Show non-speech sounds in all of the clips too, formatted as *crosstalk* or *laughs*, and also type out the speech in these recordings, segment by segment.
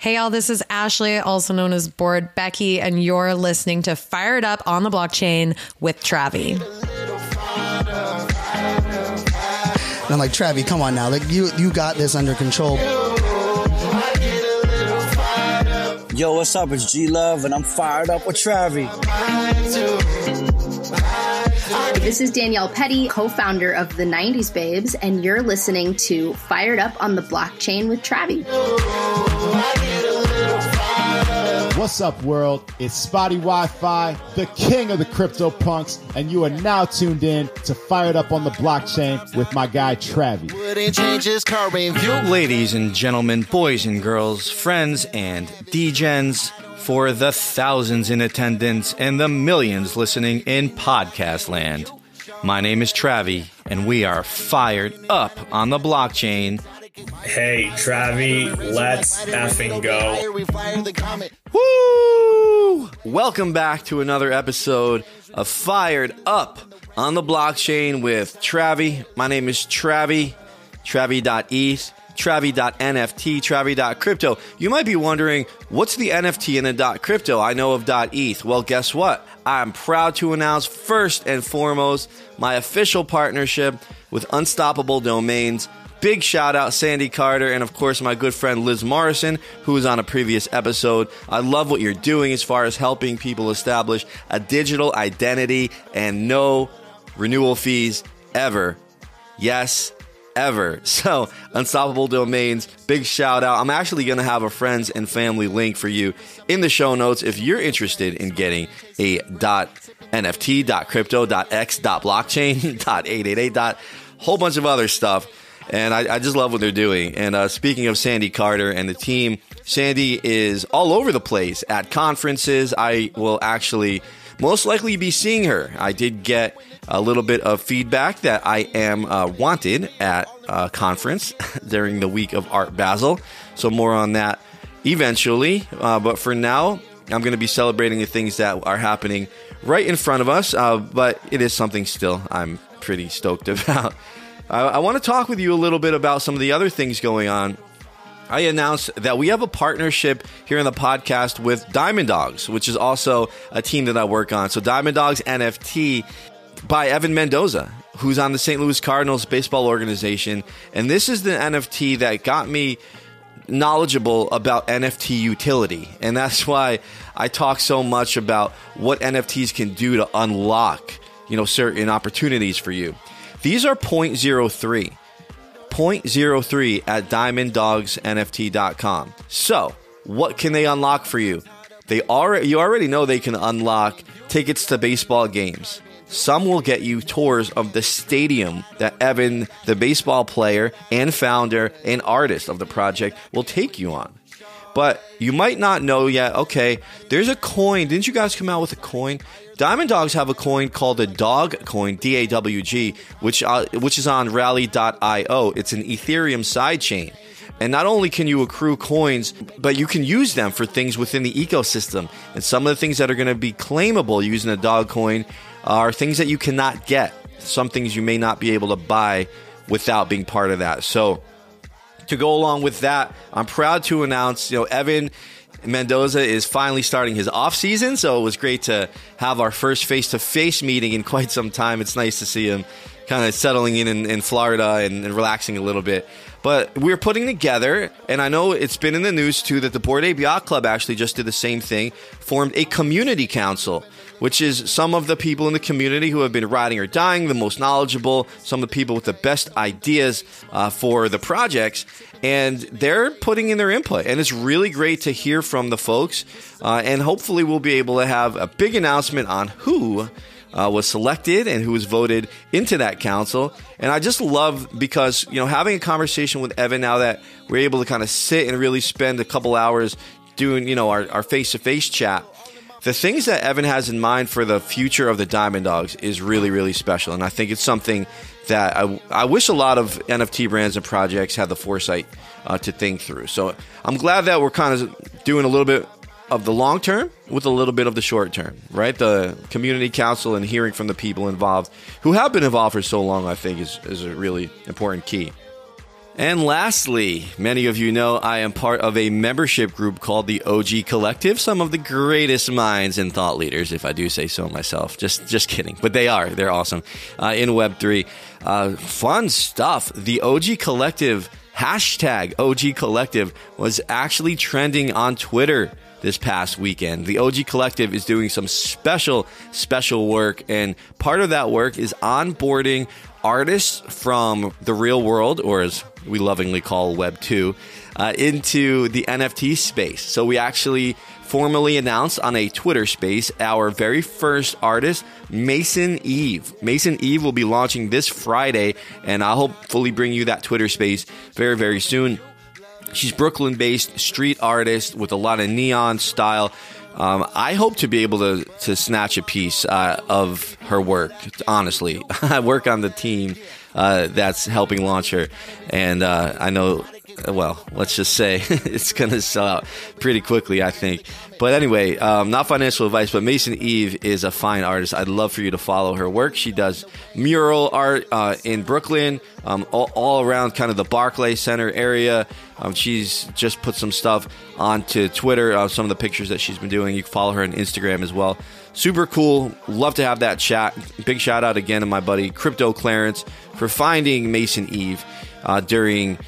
Hey, y'all, this is Ashley, also known as Board Becky, and you're listening to Fired Up on the Blockchain with Travie. And I'm like, Travie, come on now. Like you you got this under control. Yo, what's up? It's G Love, and I'm fired up with Travie. This is Danielle Petty, co founder of the 90s Babes, and you're listening to Fired Up on the Blockchain with Travie. What's up, world? It's Spotty Wi Fi, the king of the crypto punks, and you are now tuned in to Fired Up on the Blockchain with my guy Travie. Ladies and gentlemen, boys and girls, friends and degens, for the thousands in attendance and the millions listening in podcast land. My name is Travie, and we are fired up on the blockchain. Hey, Travie, let's effing go. Woo! Welcome back to another episode of Fired Up on the blockchain with Travie. My name is Travie, Travie.eth, Travie.nft, Travie.crypto. You might be wondering, what's the NFT in a .crypto? I know of dot .eth. Well, guess what? I'm proud to announce first and foremost my official partnership with Unstoppable Domains. Big shout out Sandy Carter and of course my good friend Liz Morrison who was on a previous episode. I love what you're doing as far as helping people establish a digital identity and no renewal fees ever. Yes, ever. *laughs* So, Unstoppable Domains, big shout out. I'm actually going to have a friends and family link for you in the show notes if you're interested in getting a *laughs* dot .nft, dot .crypto, dot .x, dot .blockchain, .888, whole bunch of other stuff. And I, I just love what they're doing. And uh, speaking of Sandy Carter and the team, Sandy is all over the place at conferences. I will actually most likely be seeing her. I did get a little bit of feedback that I am uh, wanted at a conference *laughs* during the week of Art Basel. So more on that eventually. Uh, but for now, I'm going to be celebrating the things that are happening right in front of us. Uh, but it is something still I'm pretty stoked *laughs* about. I want to talk with you a little bit about some of the other things going on I announced that we have a partnership here in the podcast with Diamond Dawgs, which is also a team that I work on. So Diamond Dawgs NFT by Evan Mendoza, who's on the St. Louis Cardinals baseball organization. And this is the NFT that got me knowledgeable about NFT utility. And that's why I talk so much about what NFTs can do to unlock, you know, certain opportunities for you. These are 0.03. 0.03 at diamonddawgsnft.com. So, what can they unlock for you? They already you already know they can unlock tickets to baseball games. Some will get you tours of the stadium that Evan, the baseball player and founder and artist of the project, will take you on. But you might not know yet, okay, there's a coin. Didn't you guys come out with a coin? Diamond Dawgs have a coin called the Dawg Coin, D A W G, which uh, which is on Rally.io. It's an Ethereum sidechain. And not only can you accrue coins, but you can use them for things within the ecosystem. And some of the things that are going to be claimable using a dawg coin are things that you cannot get. Some things you may not be able to buy without being part of that. So, to go along with that, I'm proud to announce, you know, Evan Mendoza is finally starting his off season, so it was great to have our first face to face meeting in quite some time. It's nice to see him kind of settling in in, in Florida and, and, relaxing a little bit. But we're putting together, and I know it's been in the news too that the Bored Ape Yacht Club actually just did the same thing, formed a community council, which is some of the people in the community who have been riding or dying, the most knowledgeable, some of the people with the best ideas uh, for the projects and they're putting in their input. And it's really great to hear from the folks. Uh, and hopefully, we'll be able to have a big announcement on who. Uh, was selected and who was voted into that council. And I just love because, you know, having a conversation with Evan now that we're able to kind of sit and really spend a couple hours doing, you know, our face to face chat. The things that Evan has in mind for the future of the Diamond Dawgs is really, really special. And I think it's something that I, I wish a lot of NFT brands and projects had the foresight uh, to think through. So I'm glad that we're kind of doing a little bit of the long term with a little bit of the short term, right? The community council and hearing from the people involved who have been involved for so long, I think, is, is a really important key. And lastly, many of you know I am part of a membership group called the OG Collective. Some of the greatest minds and thought leaders, if I do say so myself. Just, just kidding, but they are. They're awesome uh, in Web three. Uh, fun stuff. The OG Collective hashtag OG Collective was actually trending on Twitter this past weekend. The OG Collective is doing some special, special work, and part of that work is onboarding artists from the real world, or as we lovingly call Web 2, uh, into the NFT space. So we actually formally announced on a Twitter space our very first artist, Mason Eve. Mason Eve will be launching this Friday, and I'll hopefully bring you that Twitter space very, very soon. She's Brooklyn based street artist with a lot of neon style. Um, I hope to be able to, to snatch a piece uh, of her work, honestly. *laughs* I work on the team uh, that's helping launch her. And uh, I know, well, let's just say *laughs* it's going to sell out pretty quickly, I think. But anyway, um, not financial advice, but Mason Eve is a fine artist. I'd love for you to follow her work. She does mural art uh, in Brooklyn, um, all, all, around kind of the Barclay Center area. Um, she's just put some stuff onto Twitter, uh, some of the pictures that she's been doing. You can follow her on Instagram as well. Super cool. Love to have that chat. Big shout out again to my buddy Crypto Clarence for finding Mason Eve uh, during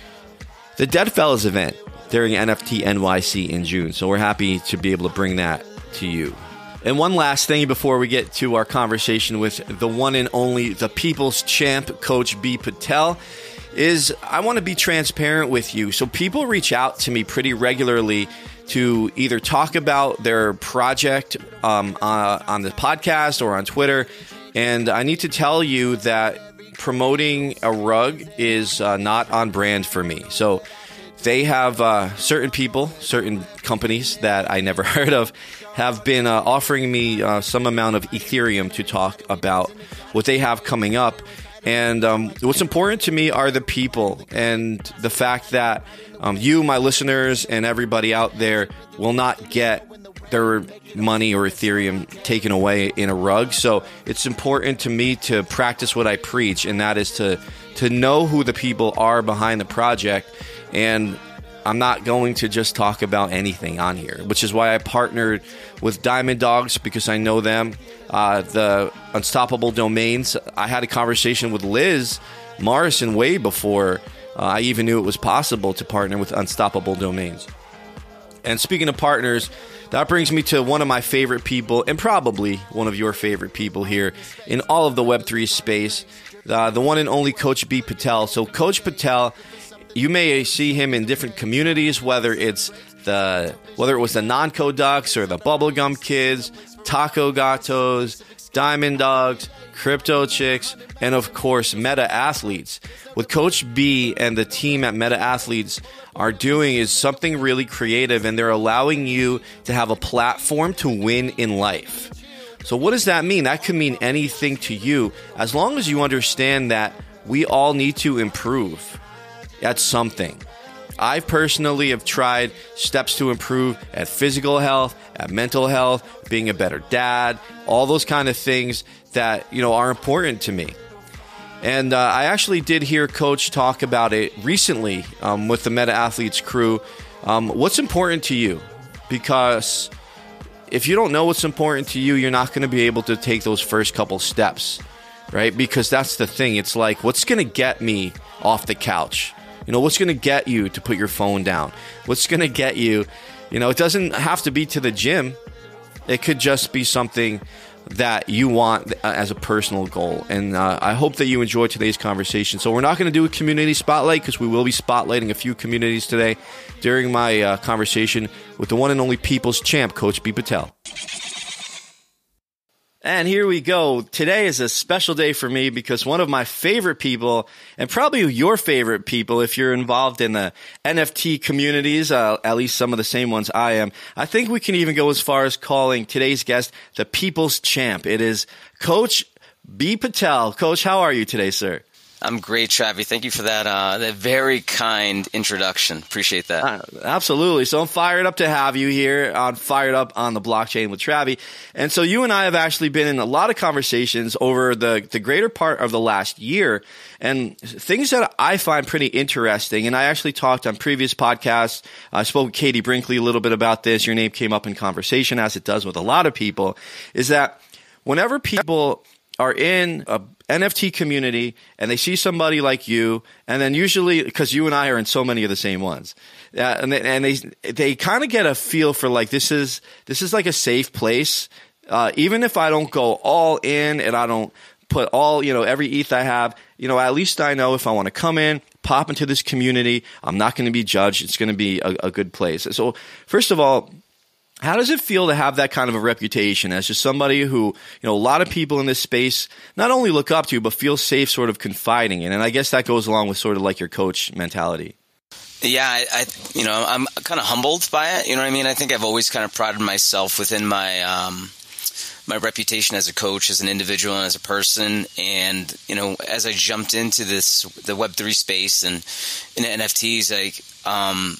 the Deadfellaz event during NFT NYC in June. So we're happy to be able to bring that to you. And one last thing before we get to our conversation with the one and only, the people's champ, Coach B. Patel, is I want to be transparent with you. So people reach out to me pretty regularly to either talk about their project um, uh, on the podcast or on Twitter. And I need to tell you that promoting a rug is uh, not on brand for me. So they have uh, certain people, certain companies that I never *laughs* heard of, have been uh, offering me uh, some amount of Ethereum to talk about what they have coming up. And um, what's important to me are the people and the fact that um, you, my listeners, and everybody out there will not get their money or Ethereum taken away in a rug. So it's important to me to practice what I preach, and that is to to know who the people are behind the project. And I'm not going to just talk about anything on here, which is why I partnered with Diamond Dawgs because I know them. Uh, the Unstoppable Domains. I had a conversation with Liz Morrison way before uh, I even knew it was possible to partner with Unstoppable Domains. And speaking of partners, that brings me to one of my favorite people, and probably one of your favorite people here in all of the Web3 space, uh, the one and only Coach B. Patel. So, Coach Patel, you may see him in different communities, whether it's the whether it was the non-code ducks or the bubblegum kids, taco gatos, diamond dawgs, crypto chicks, and of course, meta athletes. What Coach B and the team at Meta Athletes are doing is something really creative, and they're allowing you to have a platform to win in life. So, what does that mean? That could mean anything to you as long as you understand that we all need to improve at something. I personally have tried steps to improve at physical health, at mental health, being a better dad, all those kind of things that, you know, are important to me. And uh, I actually did hear Coach talk about it recently um, with the Meta Athletes crew. Um, what's important to you? Because if you don't know what's important to you, you're not going to be able to take those first couple steps, right? Because that's the thing. It's like, what's going to get me off the couch? You know, what's going to get you to put your phone down? What's going to get you? You know, it doesn't have to be to the gym, it could just be something that you want as a personal goal. And uh, I hope that you enjoyed today's conversation. So, we're not going to do a community spotlight because we will be spotlighting a few communities today during my uh, conversation with the one and only people's champ, Coach B. Patel. And here we go. Today is a special day for me because one of my favorite people, and probably your favorite people, if you're involved in the NFT communities, uh, at least some of the same ones I am, I think we can even go as far as calling today's guest the people's champ. It is Coach B. Patel. Coach, how are you today, sir? I'm great, Travie. Thank you for that uh, that very kind introduction. Appreciate that. Uh, absolutely. So I'm fired up to have you here on Fired Up on the Blockchain with Travie. And so you and I have actually been in a lot of conversations over the, the greater part of the last year and things that I find pretty interesting. And I actually talked on previous podcasts. I spoke with Katie Brinkley a little bit about this. Your name came up in conversation as it does with a lot of people is that whenever people are in a NFT community and they see somebody like you, and then usually because you and I are in so many of the same ones, uh, and they, and they they kind of get a feel for like this is this is like a safe place. Uh, even if I don't go all in and I don't put all you know every ETH I have, you know at least I know if I want to come in, pop into this community, I'm not going to be judged. It's going to be a, a good place. So first of all, how does it feel to have that kind of a reputation as just somebody who, you know, a lot of people in this space not only look up to, but feel safe sort of confiding in? And I guess that goes along with sort of like your coach mentality. Yeah, I, I you know, I'm kind of humbled by it. You know what I mean? I think I've always kind of prided myself within my, um, my reputation as a coach, as an individual, and as a person. And you know, as I jumped into this the Web three space and in NFTs, like um,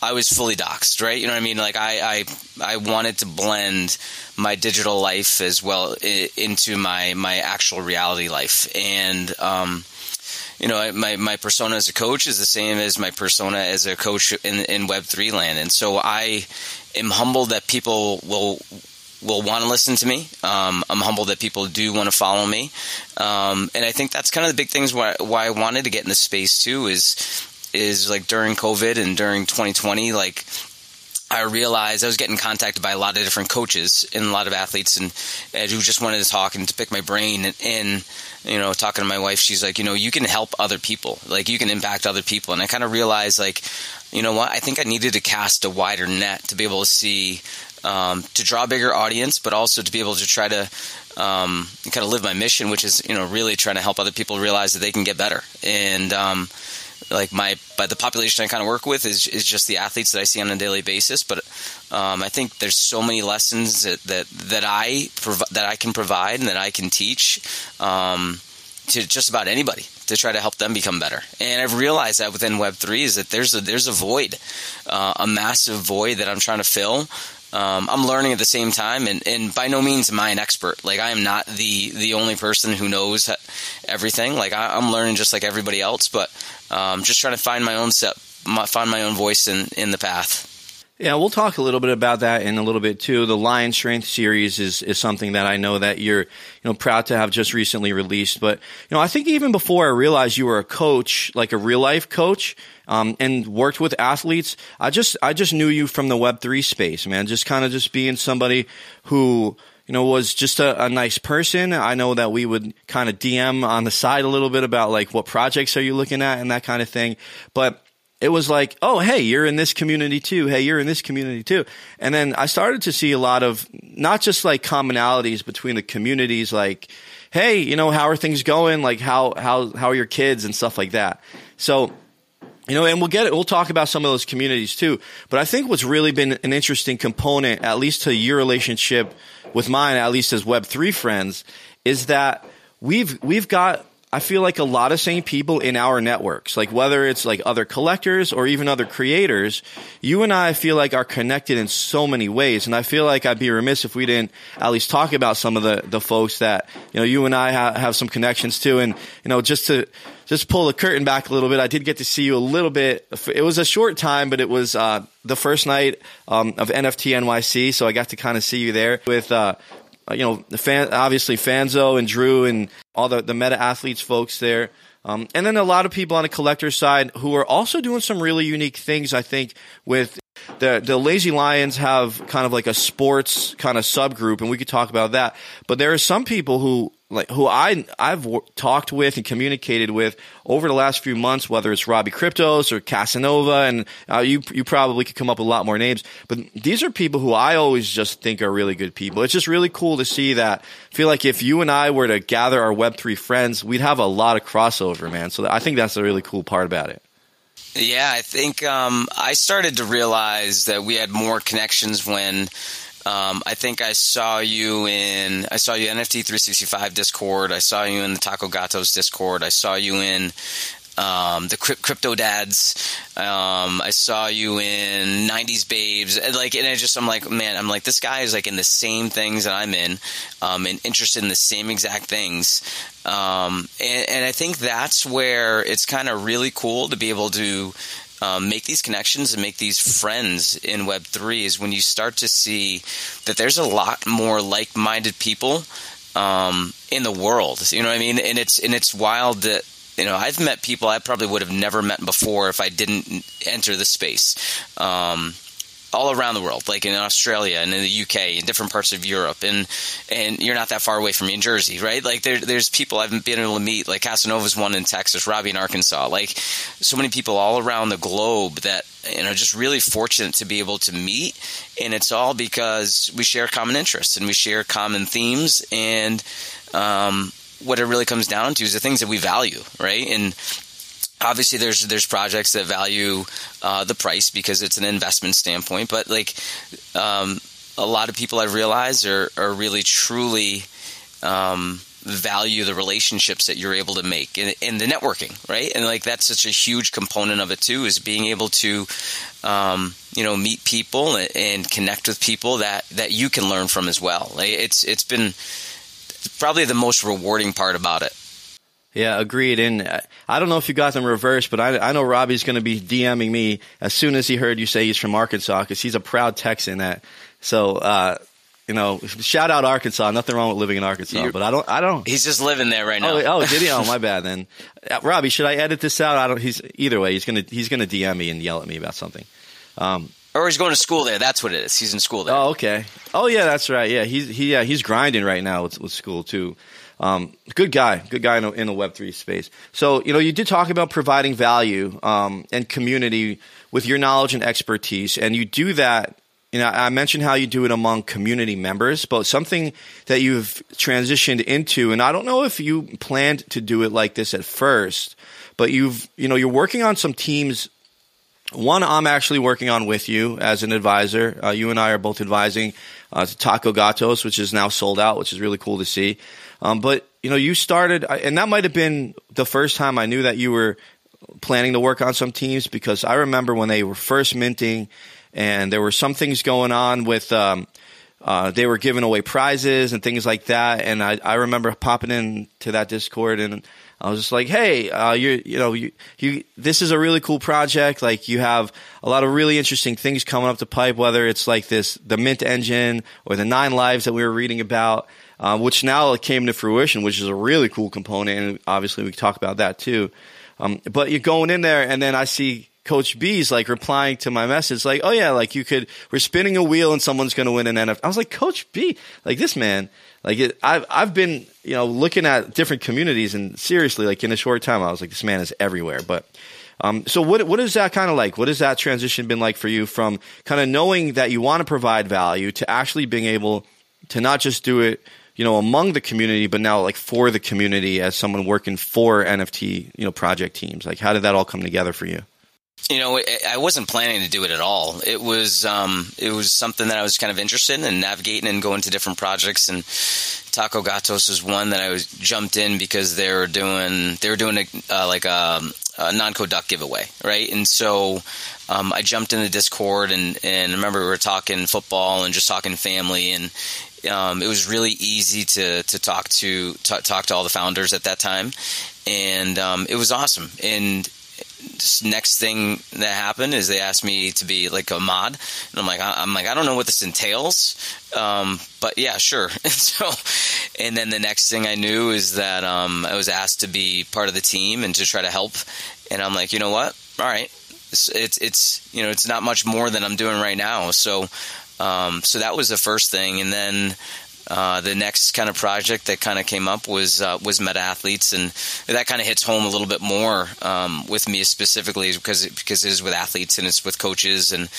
I was fully doxxed, right? You know what I mean? Like I, I, I wanted to blend my digital life as well into my my actual reality life, and um, you know, my my persona as a coach is the same as my persona as a coach in in Web three land, and so I am humbled that people will will want to listen to me. Um, I'm humbled that people do want to follow me, um, and I think that's kind of the big things why why I wanted to get in this space too is is like during COVID and during 2020, like I realized I was getting contacted by a lot of different coaches and a lot of athletes and, and who just wanted to talk and to pick my brain. And, and, you know talking to my wife she's like you know you can help other people. Like you can impact other people. And I kind of realized like you know what? I think I needed to cast a wider net to be able to see um, to draw a bigger audience but also to be able to try to um, kind of live my mission which is you know really trying to help other people realize that they can get better. And um, like my but the population I kind of work with is is just the athletes that I see on a daily basis. But um, I think there's so many lessons that that, that I prov- that I can provide and that I can teach um, to just about anybody to try to help them become better. And I've realized that within Web three is that there's a there's a void, uh, a massive void that I'm trying to fill. Um, I'm learning at the same time, and, and by no means am I an expert. Like I am not the the only person who knows everything. Like I, am learning just like everybody else, but um, just trying to find my own set, find my own voice in in the path. Yeah, we'll talk a little bit about that in a little bit too. The Lion Strength series is, is something that I know that you're, you know, proud to have just recently released. But, you know, I think even before I realized you were a coach, like a real life coach, um, and worked with athletes, I just, I just knew you from the Web3 space, man. Just kind of just being somebody who, you know, was just a, a, nice person. I know that we would kind of DM on the side a little bit about like what projects are you looking at and that kind of thing. But it was like, oh, hey, you're in this community too. Hey, you're in this community too. And then I started to see a lot of not just like commonalities between the communities, like, hey, you know, how are things going? Like, how, how, how are your kids and stuff like that. So, you know, and we'll get it. We'll talk about some of those communities too. But I think what's really been an interesting component, at least to your relationship with mine, at least as Web3 friends, is that we've, we've got I feel like a lot of same people in our networks, like whether it's like other collectors or even other creators, you and I feel like are connected in so many ways. And I feel like I'd be remiss if we didn't at least talk about some of the, the folks that, you know, you and I ha- have some connections to. And, you know, just to, just pull the curtain back a little bit, I did get to see you a little bit. It was a short time, but it was, uh, the first night, um, of NFT NYC. So I got to kind of see you there with, uh, uh, you know, fan, obviously Fanzo and Drew and all the, the meta athletes folks there. Um, and then a lot of people on the collector side who are also doing some really unique things, I think, with the the lazy lions have kind of like a sports kind of subgroup and we could talk about that but there are some people who like who I I've w- talked with and communicated with over the last few months, whether it's Robbie Cryptos or Casanova, and uh, you you probably could come up with a lot more names. But these are people who I always just think are really good people. It's just really cool to see that. I feel like if you and I were to gather our Web three friends, we'd have a lot of crossover, man. So I think that's a really cool part about it. Yeah, I think um, I started to realize that we had more connections when Um, I think I saw you in I saw you NFT 365 Discord. I saw you in the Taco Gatos Discord. I saw you in um, the crypto dads. Um, I saw you in '90s babes, and like, and I just, I'm like, man, I'm like, this guy is like in the same things that I'm in, um, and interested in the same exact things. Um, and, and I think that's where it's kind of really cool to be able to um, make these connections and make these friends in Web three is when you start to see that there's a lot more like minded people um, in the world. You know what I mean? And it's and it's wild that you know, I've met people I probably would have never met before if I didn't enter the space. Um, all around the world, like in Australia and in the UK, in different parts of Europe, and and you're not that far away from me in Jersey, right? Like there, there's people I've been able to meet, like Casanova's one in Texas, Robbie in Arkansas, like so many people all around the globe that you know just really fortunate to be able to meet, and it's all because we share common interests and we share common themes, and um, what it really comes down to is the things that we value, right? And obviously there's there's projects that value uh, the price because it's an investment standpoint, but like um, a lot of people I've realized are are really truly um, value the relationships that you're able to make and, and, the networking, right? And like that's such a huge component of it too is being able to um, you know meet people and, and, connect with people that that you can learn from as well. Like it's it's been probably the most rewarding part about it. Yeah, agreed. And uh, I don't know if you got them reversed, but I, I know Robbie's going to be DMing me as soon as he heard you say he's from Arkansas because he's a proud Texan. That so uh, you know, shout out Arkansas. Nothing wrong with living in Arkansas, You're, but I don't. I don't. He's just living there right now. Oh, oh did he? Oh, *laughs* my bad. Then, uh, Robbie, should I edit this out? I don't. He's either way. He's gonna he's gonna DM me and yell at me about something. Um, or he's going to school there. That's what it is. He's in school there. Oh, okay. Oh, yeah, that's right. Yeah, he's he yeah he's grinding right now with, with school too. Um, good guy, good guy in, a, in the Web three space. So you know, you did talk about providing value um, and community with your knowledge and expertise, and you do that. You know, I mentioned how you do it among community members, but something that you've transitioned into, and I don't know if you planned to do it like this at first, but you've you know you're working on some teams one, I'm actually working on with you as an advisor. Uh, you and I are both advising uh, Taco Gatos, which is now sold out, which is really cool to see. Um, but you know, you started, and that might have been the first time I knew that you were planning to work on some teams because I remember when they were first minting, and there were some things going on with. Um, uh, they were giving away prizes and things like that, and I, I remember popping in to that Discord and I was just like, hey, uh, you you know you you this is a really cool project. Like you have a lot of really interesting things coming up the pipe. Whether it's like this the Mint engine or the Nine Lives that we were reading about, uh, which now came to fruition, which is a really cool component. And obviously we talk about that too. Um, but you're going in there, and then I see Coach B's like replying to my message, like, "Oh yeah, like you could, we're spinning a wheel and someone's going to win an NFT." I was like, "Coach B, like this man." Like it, I've I've been you know looking at different communities and seriously like in a short time I was like this man is everywhere. But um, so what what is that kind of like? What has that transition been like for you from kind of knowing that you want to provide value to actually being able to not just do it you know among the community but now like for the community as someone working for NFT you know project teams? Like how did that all come together for you? You know, I wasn't planning to do it at all. It was um, it was something that I was kind of interested in and navigating and going to different projects. And Taco Gatos was one that I was jumped in because they were doing they were doing a, uh, like a, a non code duck giveaway, right? And so um, I jumped in the Discord and and I remember we were talking football and just talking family and um, it was really easy to to talk to t- talk to all the founders at that time, and um, it was awesome. And next thing that happened is they asked me to be like a mod, and I'm like, I'm like, I don't know what this entails, um, but yeah, sure. *laughs* And so, and then the next thing I knew is that um, I was asked to be part of the team and to try to help, and I'm like, you know what? All right, it's it's, it's you know it's not much more than I'm doing right now, so. Um, so that was the first thing, and then uh, the next kind of project that kind of came up was uh, was Meta Athletes, and that kind of hits home a little bit more um, with me specifically because it, because it is with athletes and it's with coaches. And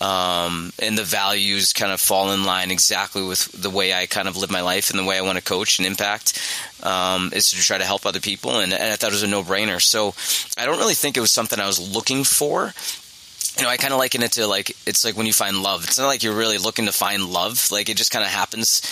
um, and the values kind of fall in line exactly with the way I kind of live my life and the way I want to coach and impact um, is to try to help other people, and, and I thought it was a no brainer. So I don't really think it was something I was looking for you know, I kind of liken it to like it's like when you find love. It's not like you're really looking to find love. Like it just kind of happens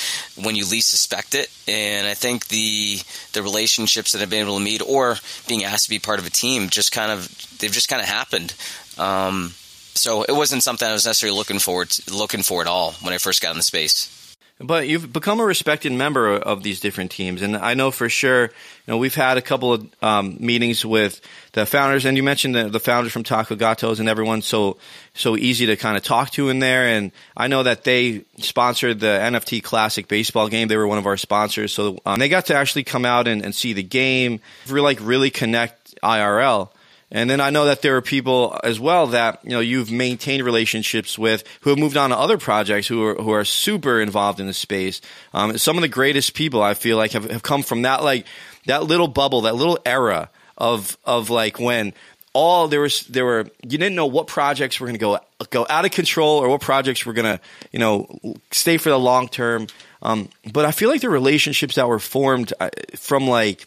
when you least suspect it. And I think the the relationships that I've been able to meet or being asked to be part of a team just kind of they've just kind of happened. Um, so it wasn't something I was necessarily looking forward to, looking for at all when I first got in the space. But you've become a respected member of these different teams, and I know for sure. You know, we've had a couple of um, meetings with the founders, and you mentioned the, the founders from Taco Gatos, and everyone's so so easy to kind of talk to in there. And I know that they sponsored the NFT Classic baseball game; they were one of our sponsors, so um, they got to actually come out and, and see the game, really like really connect IRL. And then I know that there are people as well that you know you've maintained relationships with who have moved on to other projects who are who are super involved in the space. Um, some of the greatest people I feel like have, have come from that like that little bubble, that little era of of like when all there was there were you didn't know what projects were going to go go out of control or what projects were going to you know stay for the long term. Um, but I feel like the relationships that were formed uh, from like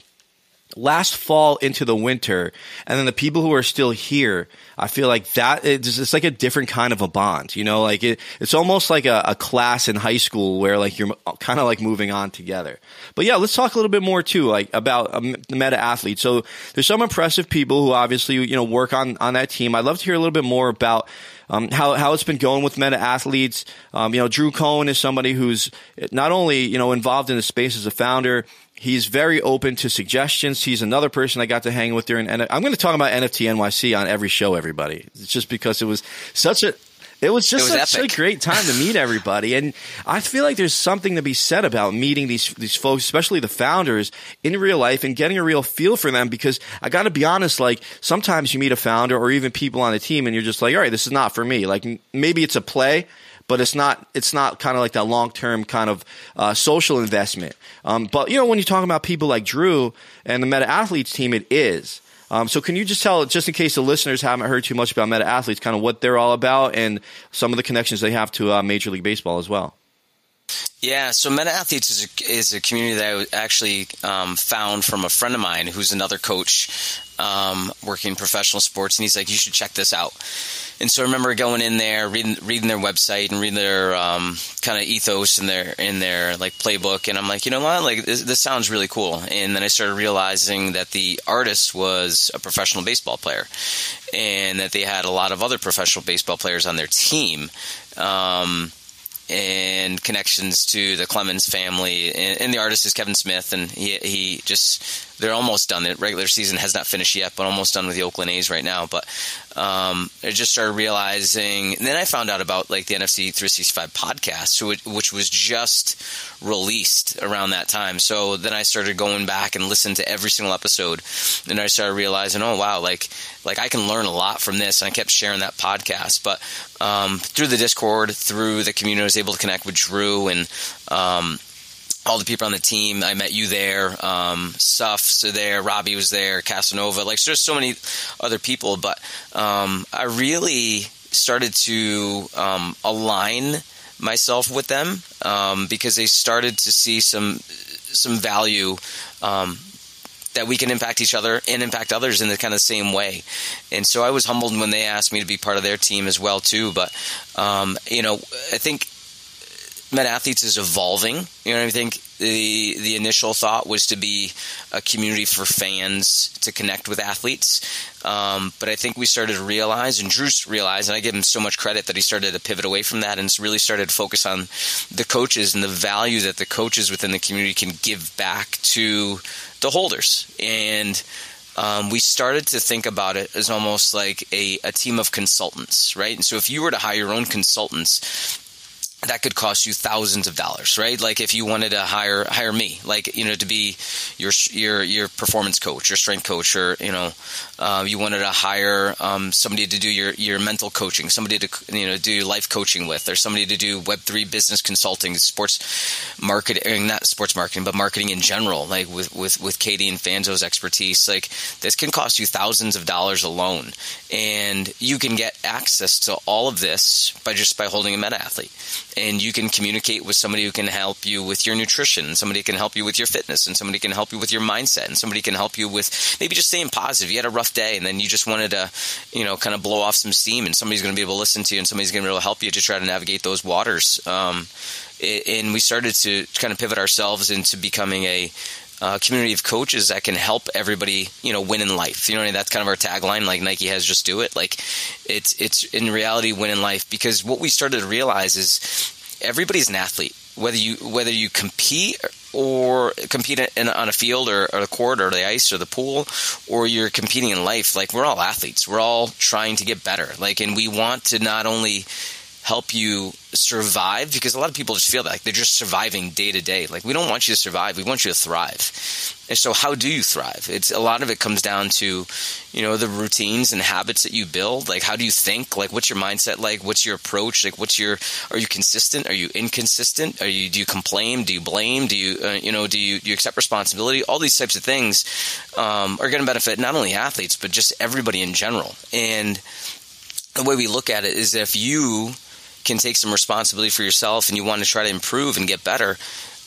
last fall into the winter, and then the people who are still here, I feel like that it's, it's like a different kind of a bond. You know, like it, it's almost like a, a class in high school where like you're kind of like moving on together. But yeah, let's talk a little bit more too, like about um, the meta athlete. So there's some impressive people who obviously you know work on on that team. I'd love to hear a little bit more about. Um, how how it's been going with meta athletes. Um, you know, Drew Cohen is somebody who's not only you know involved in the space as a founder, He's very open to suggestions. He's another person I got to hang with during. And I'm going to talk about NFT NYC on every show. Everybody, it's just because it was such a. It was just it was such a great time to meet everybody, and I feel like there's something to be said about meeting these these folks, especially the founders, in real life and getting a real feel for them. Because I got to be honest, like sometimes you meet a founder or even people on the team, and you're just like, all right, this is not for me. Like maybe it's a play, but it's not it's not kind of like that long term kind of uh, social investment. Um, but you know, when you talk about people like Drew and the Meta Athletes team, it is. Um, so can you just tell, just in case the listeners haven't heard too much about Meta Athletes, kind of what they're all about and some of the connections they have to uh, Major League Baseball as well? Yeah, so Meta Athletes is a, is a community that I actually um, found from a friend of mine who's another coach um, working professional sports, and he's like, "You should check this out." And so I remember going in there, reading reading their website and reading their um, kind of ethos in their in their like playbook, and I'm like, you know what, like this, this, sounds really cool. And then I started realizing that the artist was a professional baseball player, and that they had a lot of other professional baseball players on their team. Um, and connections to the Clemens family. And, and, the artist is Kevin Smith, and he he just they're almost done. The regular season has not finished yet, but almost done with the Oakland A's right now. But um, I just started realizing, and then I found out about like the NFT 365 podcast, which was just released around that time. So then I started going back and listened to every single episode, and I started realizing, oh wow, like like I can learn a lot from this. And I kept sharing that podcast, but um, through the Discord, through the community, I was able to connect with Drew and. Um, all the people on the team. I met you there. Um, Suffs are there. Robbie was there. Casanova. Like, there's so many other people. But um, I really started to um, align myself with them um, because they started to see some some value um, that we can impact each other and impact others in the kind of same way. And so I was humbled when they asked me to be part of their team as well too. But um, you know, I think Meta Athletes is evolving. You know, I think the the initial thought was to be a community for fans to connect with athletes, um, but I think we started to realize, and Drew's realized, and I give him so much credit that he started to pivot away from that and really started to focus on the coaches and the value that the coaches within the community can give back to the holders and. Um, we started to think about it as almost like a, a team of consultants, right? And so if you were to hire your own consultants, that could cost you thousands of dollars, right? Like if you wanted to hire hire me, like you know, to be your your your performance coach, your strength coach, or you know, uh, you wanted to hire um, somebody to do your your mental coaching, somebody to you know do life coaching with, or somebody to do Web three business consulting, sports marketing, not sports marketing, but marketing in general, like with with with Katie and Fanzo's expertise. Like this can cost you thousands of dollars alone, and you can get access to all of this by just by holding a meta athlete and you can communicate with somebody who can help you with your nutrition, somebody can help you with your fitness, and somebody can help you with your mindset, and somebody can help you with maybe just staying positive. You had a rough day, and then you just wanted to, you know, kind of blow off some steam, and somebody's going to be able to listen to you, and somebody's going to be able to help you to try to navigate those waters. Um, and we started to kind of pivot ourselves into becoming a uh, community of coaches that can help everybody, you know, win in life. You know, I mean? that's kind of our tagline. Like Nike has, just do it. Like it's it's in reality win in life because what we started to realize is everybody's an athlete. Whether you whether you compete or compete in, on a field or, or the court or the ice or the pool, or you're competing in life, like we're all athletes. We're all trying to get better. Like, and we want to not only help you survive because a lot of people just feel that like they're just surviving day to day. Like we don't want you to survive, we want you to thrive. And so how do you thrive? It's a lot of it comes down to, you know, the routines and habits that you build. Like how do you think? Like what's your mindset like? What's your approach? Like what's your are you consistent? Are you inconsistent? Are you do you complain? Do you blame? Do you uh, you know, do you do you accept responsibility? All these types of things um, are going to benefit not only athletes but just everybody in general. And the way we look at it is if you can take some responsibility for yourself and you want to try to improve and get better,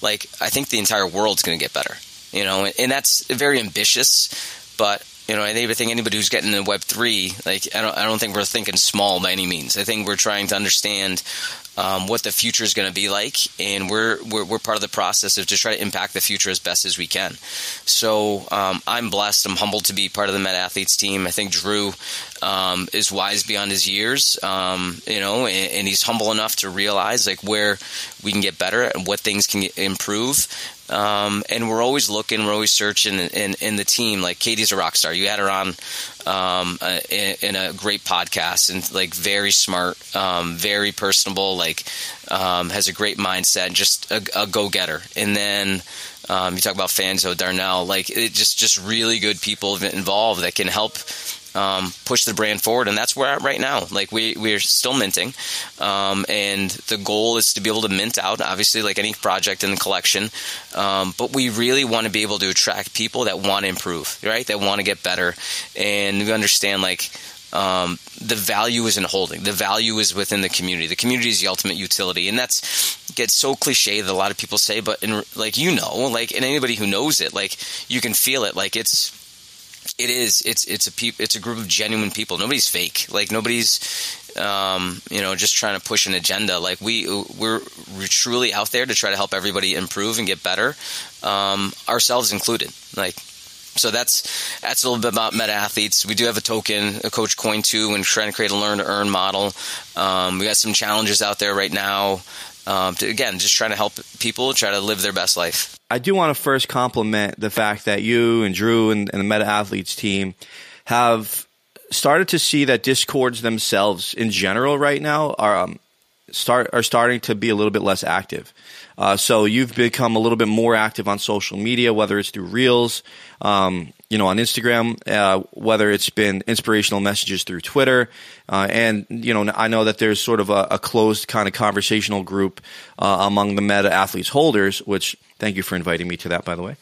like I think the entire world's going to get better. You know, and that's very ambitious, but you know, I think anybody who's getting into Web three, like I don't, I don't think we're thinking small by any means. I think we're trying to understand um, what the future is going to be like, and we're, we're, we're part of the process of to try to impact the future as best as we can. So um, I'm blessed. I'm humbled to be part of the Meta Athletes team. I think Drew um, is wise beyond his years, um, you know, and, and, he's humble enough to realize like where we can get better and what things can improve. Um, and we're always looking, we're always searching in, in, the team. Like Katie's a rock star. You had her on um, in, in, a great podcast and like very smart, um, very personable, like um, has a great mindset, just a, a go getter. And then um, you talk about Fanzo, Darnell, like it just just really good people involved that can help um, push the brand forward, and that's where we're at right now. Like we we're still minting, um, and the goal is to be able to mint out, obviously, like any project in the collection. Um, but we really want to be able to attract people that want to improve, right? That want to get better, and we understand like. Um, the value is in holding. The value is within the community. The community is the ultimate utility, and that's gets so cliche that a lot of people say. But in, like you know, like and anybody who knows it, like you can feel it. Like it's it is. It's it's a peop, it's a group of genuine people. Nobody's fake. Like nobody's um, you know just trying to push an agenda. Like we we're, we're truly out there to try to help everybody improve and get better, um, ourselves included. Like so that's that's a little bit about meta athletes. We do have a token, a Coach Coin too, and trying to create a learn to earn model. Um, we got some challenges out there right now. Um, to, again, just trying to help people try to live their best life. I do want to first compliment the fact that you and Drew and, and the Meta Athletes team have started to see that discords themselves in general right now are um, start are starting to be a little bit less active. Uh, so you've become a little bit more active on social media, whether it's through Reels, um, you know, on Instagram, uh, whether it's been inspirational messages through Twitter, uh, and you know, I know that there's sort of a, a closed kind of conversational group uh, among the Meta Athletes holders, which Thank you for inviting me to that, by the way.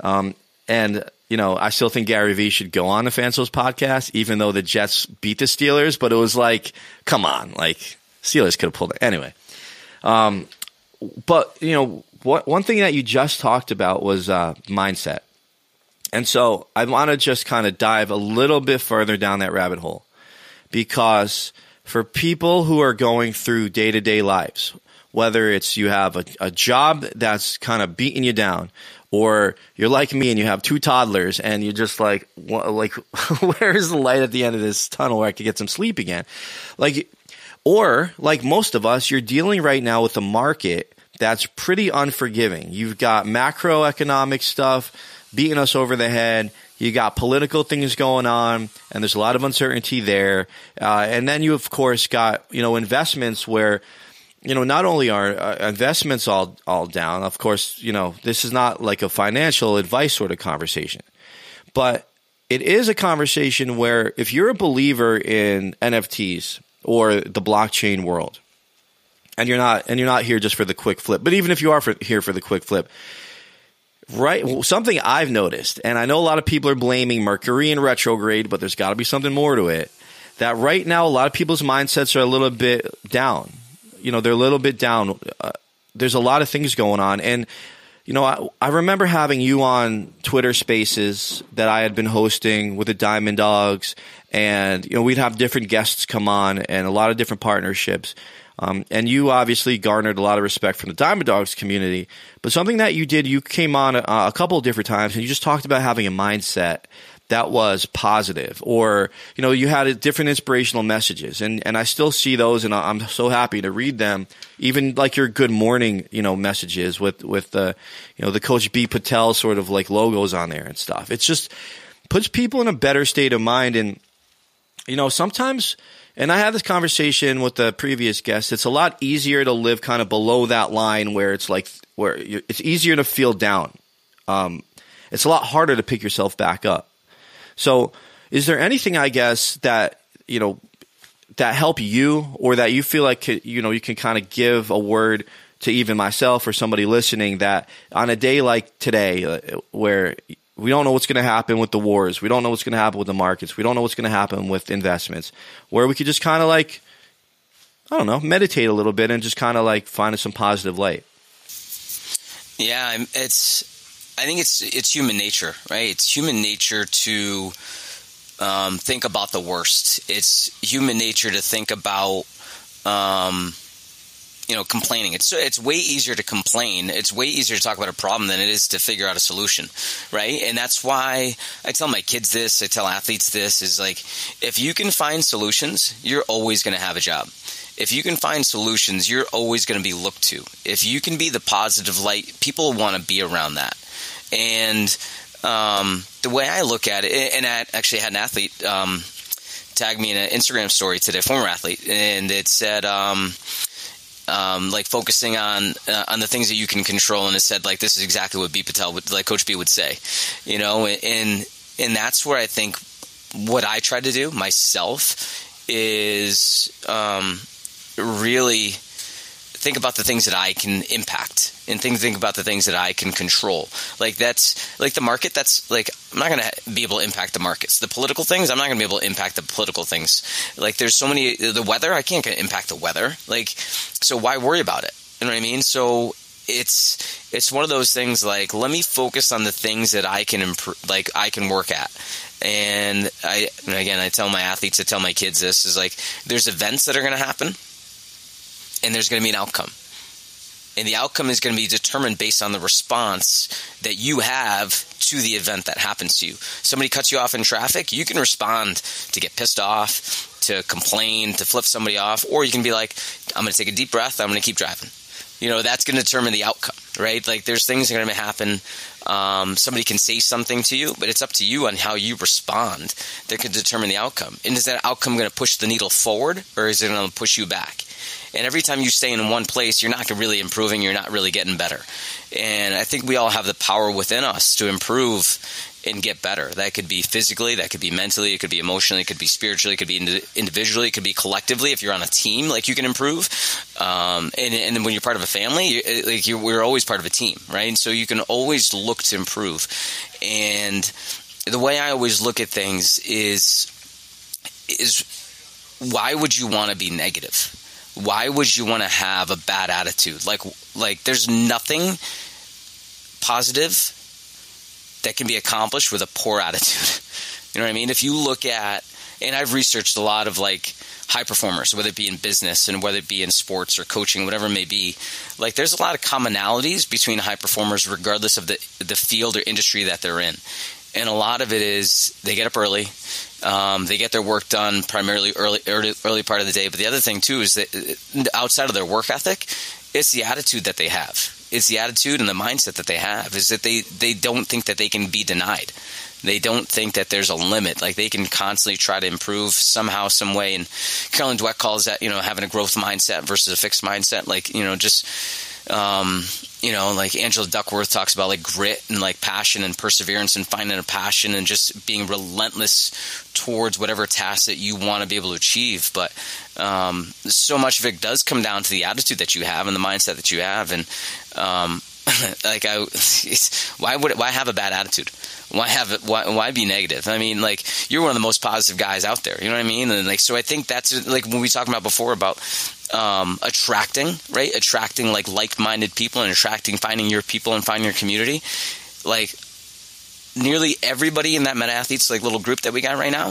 Um, and you know, I still think Gary Vee should go on the Fanzo's podcast, even though the Jets beat the Steelers. But it was like, come on, like Steelers could have pulled it anyway. Um, but you know, one thing that you just talked about was uh, mindset, and so I want to just kind of dive a little bit further down that rabbit hole. Because for people who are going through day to day lives, whether it's you have a, a job that's kind of beating you down or you're like me and you have two toddlers and you're just like like *laughs* where's the light at the end of this tunnel where I could get some sleep again? Like or like most of us you're dealing right now with a market that's pretty unforgiving. You've got macroeconomic stuff beating us over the head you got political things going on, and there's a lot of uncertainty there. Uh, and then you, of course, got you know investments where you know, not only are uh, investments all all down. Of course, you know this is not like a financial advice sort of conversation, but it is a conversation where if you're a believer in NFTs or the blockchain world, and you're not and you're not here just for the quick flip, but even if you are for, here for the quick flip, right? Something I've noticed, and I know a lot of people are blaming Mercury in retrograde, but there's got to be something more to it. That right now, a lot of people's mindsets are a little bit down you know they're a little bit down. Uh, there's a lot of things going on, and you know I, I remember having you on Twitter Spaces that I had been hosting with the Diamond Dawgs, and you know we'd have different guests come on and a lot of different partnerships. Um, and you obviously garnered a lot of respect from the Diamond Dawgs community. But something that you did, you came on a, a couple of different times, and you just talked about having a mindset that was positive or you know you had different inspirational messages and and I still see those and I'm so happy to read them even like your good morning you know messages with with the you know the coach B Patel sort of like logos on there and stuff it's just puts people in a better state of mind and you know sometimes and I had this conversation with the previous guest. It's a lot easier to live kind of below that line where it's like where it's easier to feel down. Um, it's a lot harder to pick yourself back up. So, is there anything I guess that you know that help you, or that you feel like you know you can kind of give a word to even myself or somebody listening that on a day like today, uh, where we don't know what's going to happen with the wars, we don't know what's going to happen with the markets, we don't know what's going to happen with investments, where we could just kind of like I don't know, meditate a little bit and just kind of like find some positive light. Yeah, it's I think it's it's human nature, right? It's human nature to um, think about the worst. It's human nature to think about um, you know complaining. It's it's way easier to complain. It's way easier to talk about a problem than it is to figure out a solution, right? And that's why I tell my kids this. I tell athletes this is like if you can find solutions, you're always going to have a job if you can find solutions, you're always going to be looked to. If you can be the positive light, people want to be around that. And um, the way I look at it, and I actually had an athlete um, tag me in an Instagram story today, former athlete, and it said, um, um, like focusing on uh, on the things that you can control, and it said like this is exactly what B Patel would like Coach B would say, you know, and and that's where I think what I try to do myself is um, really think about the things that I can impact and think think about the things that I can control. Like that's like the market. That's like I'm not going to be able to impact the markets. The political things, I'm not going to be able to impact the political things. Like there's so many the weather. I can't impact the weather. Like so, why worry about it? You know what I mean? So it's it's one of those things. Like let me focus on the things that I can improve. Like I can work at. And I and again, I tell my athletes, I tell my kids this is like there's events that are going to happen, and there's going to be an outcome and the outcome is going to be determined based on the response that you have to the event that happens to you. Somebody cuts you off in traffic, you can respond to get pissed off, to complain, to flip somebody off, or you can be like, I'm going to take a deep breath, I'm going to keep driving. You know, that's going to determine the outcome, right? Like, there's things that are going to happen. Um, somebody can say something to you, but it's up to you on how you respond that can determine the outcome. And is that outcome going to push the needle forward, or is it going to push you back? And every time you stay in one place, you're not really improving, you're not really getting better. And I think we all have the power within us to improve and get better. That could be physically, that could be mentally, it could be emotionally, it could be spiritually, it could be individually, it could be collectively. If you're on a team, like you can improve. Um, and, and when you're part of a family, you're, like you're, we're always part of a team, right? So you can always look to improve. And the way I always look at things is is why would you want to be negative? Why would you want to have a bad attitude? Like, like there's nothing positive that can be accomplished with a poor attitude. *laughs* You know what I mean? If you look at, and I've researched a lot of like high performers, whether it be in business and whether it be in sports or coaching, whatever it may be, like there's a lot of commonalities between high performers, regardless of the the field or industry that they're in. And a lot of it is they get up early, um, they get their work done primarily early, early, early part of the day. But the other thing too is that uh, outside of their work ethic, it's the attitude that they have. It's the attitude and the mindset that they have. Is that they they don't think that they can be denied. They don't think that there's a limit. Like they can constantly try to improve somehow, some way. And Carolyn Dweck calls that you know having a growth mindset versus a fixed mindset. Like you know just um, you know, like Angela Duckworth talks about like grit and like passion and perseverance and finding a passion and just being relentless towards whatever task that you want to be able to achieve. But um, so much of it does come down to the attitude that you have and the mindset that you have. And um, *laughs* like I, why would why have a bad attitude? Why have it? Why, why be negative? I mean, like you're one of the most positive guys out there. You know what I mean? And like so, I think that's like when we talked about before about um, attracting, right? Attracting like like-minded people and attracting, finding your people and finding your community. Like nearly everybody in that Meta Athletes like little group that we got right now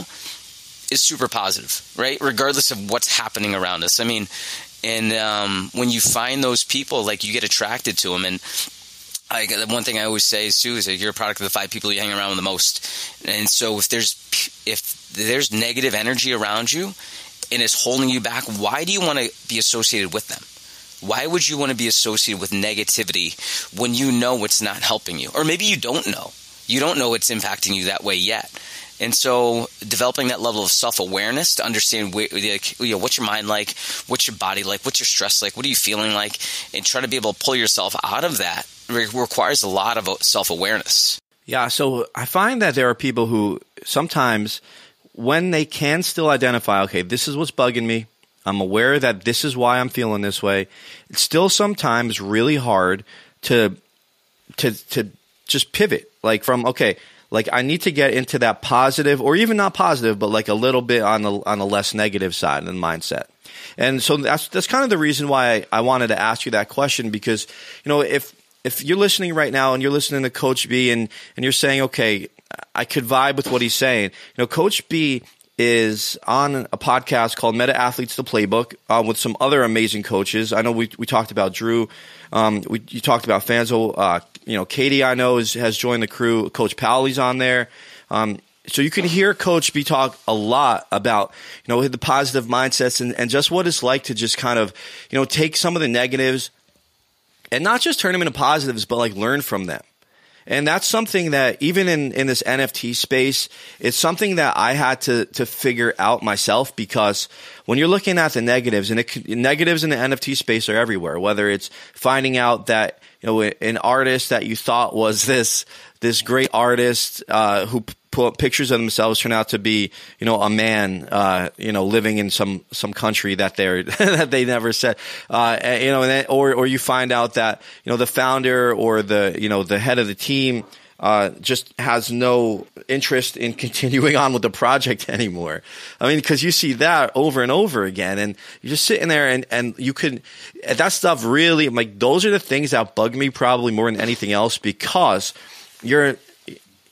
is super positive, right? Regardless of what's happening around us. I mean, and um, when you find those people, like you get attracted to them. And I, one thing I always say is too is that you're a product of the five people you hang around with the most. And so if there's if there's negative energy around you and is holding you back, why do you want to be associated with them? Why would you want to be associated with negativity when you know it's not helping you? Or maybe you don't know. You don't know it's impacting you that way yet. And so, developing that level of self awareness to understand where, like, you know, what's your mind like, what's your body like, what's your stress like, what are you feeling like, and try to be able to pull yourself out of that requires a lot of uh, self awareness. Yeah, so I find that there are people who sometimes, when they can still identify, okay, this is what's bugging me, I'm aware that this is why I'm feeling this way. It's still sometimes really hard to to to just pivot, like from okay, like I need to get into that positive, or even not positive, but like a little bit on the on the less negative side the mindset. And so that's that's kind of the reason why I, I wanted to ask you that question because you know if if you're listening right now and you're listening to Coach B and and you're saying okay, I could vibe with what he's saying. You know, Coach B is on a podcast called Meta Athletes the Playbook uh, with some other amazing coaches. I know we we talked about Drew. Um, we you talked about Fanzo. Uh, you know, Katie I know is, has joined the crew. Coach Powley's on there. Um, so you can hear Coach B talk a lot about you know the positive mindsets and, and just what it's like to just kind of you know take some of the negatives and not just turn them into positives, but like learn from them. And that's something that even in, in this NFT space, it's something that I had to, to figure out myself because when you're looking at the negatives and it, negatives in the NFT space are everywhere, whether it's finding out that, you know, an artist that you thought was this, this great artist, uh, who put pictures of themselves turn out to be, you know, a man, uh, you know, living in some some country that they're *laughs* that they never said, uh, you know, then, or or you find out that you know the founder or the you know the head of the team. Uh, just has no interest in *laughs* continuing on with the project *laughs* anymore. I mean, because you see that over and over again, and you're just sitting there, and and you can that stuff really like those are the things that bug me probably more than anything else because you're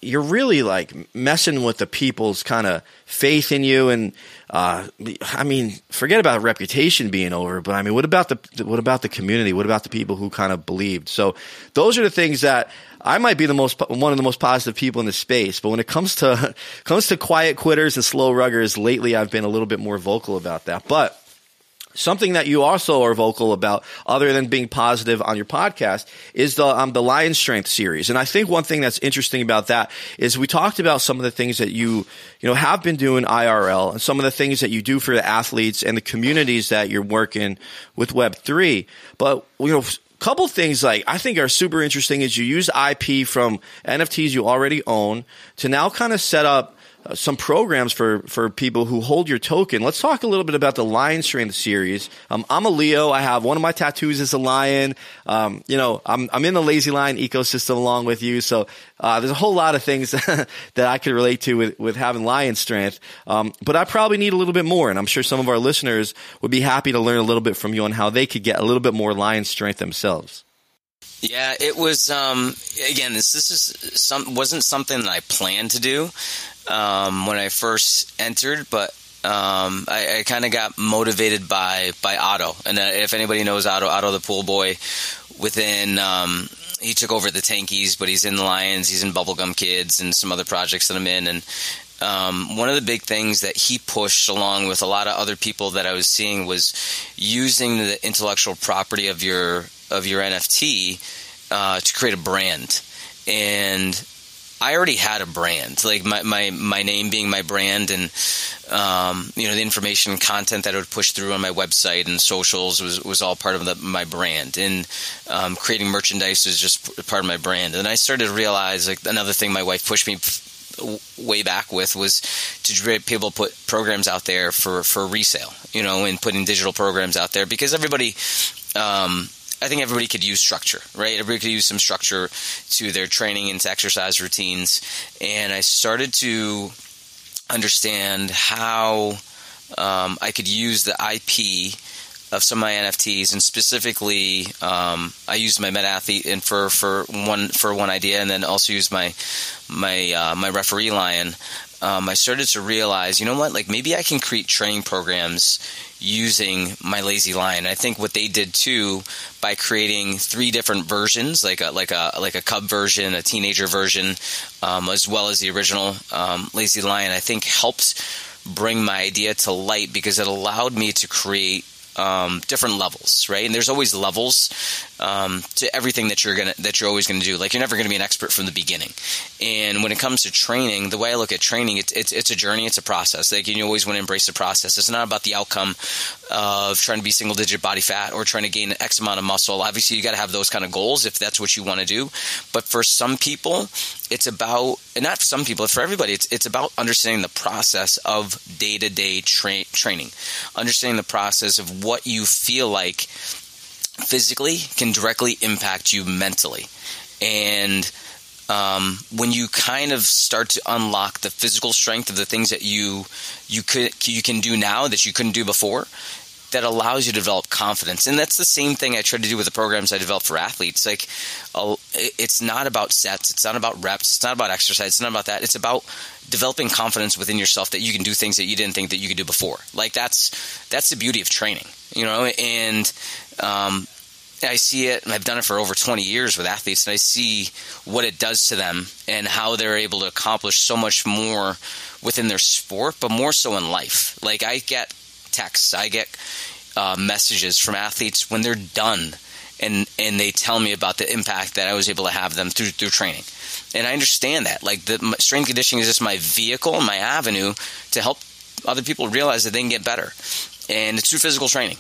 you're really like messing with the people's kind of faith in you and uh, I mean forget about reputation being over but I mean what about the what about the community what about the people who kind of believed so those are the things that I might be the most one of the most positive people in the space but when it comes to *laughs* comes to quiet quitters and slow ruggers lately I've been a little bit more vocal about that but Something that you also are vocal about, other than being positive on your podcast, is the um, the Lion Strength series. And I think one thing that's interesting about that is we talked about some of the things that you you know have been doing IRL and some of the things that you do for the athletes and the communities that you're working with Web three. But you know couple things like I think are super interesting is you use IP from NFTs you already own to now kind of set up some programs for for people who hold your token. Let's talk a little bit about the Lion Strength series. Um, I'm a Leo. I have one of my tattoos is a lion. Um, you know, I'm I'm in the Lazy Lion ecosystem along with you. So uh, there's a whole lot of things *laughs* that I could relate to with with having lion strength. Um, but I probably need a little bit more, and I'm sure some of our listeners would be happy to learn a little bit from you on how they could get a little bit more lion strength themselves. Yeah, it was. Um, again, this this is some wasn't something that I planned to do um, when I first entered, but um, I, I kind of got motivated by by Otto. And uh, if anybody knows Otto, Otto the pool boy, within um, he took over the Tankies, but he's in the Lions, he's in Bubblegum Kids, and some other projects that I'm in. And um, one of the big things that he pushed along with a lot of other people that I was seeing was using the intellectual property of your of your NFT uh, to create a brand. And I already had a brand, like my, my, my name being my brand, and um, you know the information and content that I would push through on my website and socials was was all part of the, my brand. And um, creating merchandise was just part of my brand. And I started to realize like another thing my wife pushed me way back with was to be able to put programs out there for for resale, you know, and putting digital programs out there because everybody. Um, I think everybody could use structure, right? Everybody could use some structure to their training and to exercise routines. And I started to understand how um, I could use the IP of some of my NFTs, and specifically, um, I used my MetaAthlete and for, for one for one idea, and then also used my my uh, my referee lion. Um, I started to realize, you know what, like maybe I can create training programs using my lazy lion. I think what they did too by creating three different versions, like a like a like a cub version, a teenager version, um, as well as the original um, lazy lion. I think helped bring my idea to light because it allowed me to create um, different levels, right? And there's always levels um, to everything that you're gonna that you're always gonna do. Like you're never gonna be an expert from the beginning. And when it comes to training, the way I look at training, it's it's, it's a journey, it's a process. Like you always want to embrace the process. It's not about the outcome of trying to be single digit body fat or trying to gain X amount of muscle. Obviously, you got to have those kind of goals if that's what you want to do. But for some people, it's about and not for some people, but for everybody, it's it's about understanding the process of day to day training, understanding the process of what you feel like physically can directly impact you mentally, and um, when you kind of start to unlock the physical strength of the things that you you could you can do now that you couldn't do before, that allows you to develop confidence. And that's the same thing I try to do with the programs I develop for athletes. Like, it's not about sets, it's not about reps, it's not about exercise, it's not about that. It's about developing confidence within yourself that you can do things that you didn't think that you could do before. Like that's that's the beauty of training, you know. And um, I see it, and I've done it for over 20 years with athletes, and I see what it does to them and how they're able to accomplish so much more within their sport, but more so in life. Like I get texts, I get uh, messages from athletes when they're done, and and they tell me about the impact that I was able to have them through through training. And I understand that. Like the strength conditioning is just my vehicle, my avenue to help other people realize that they can get better, and it's through physical training.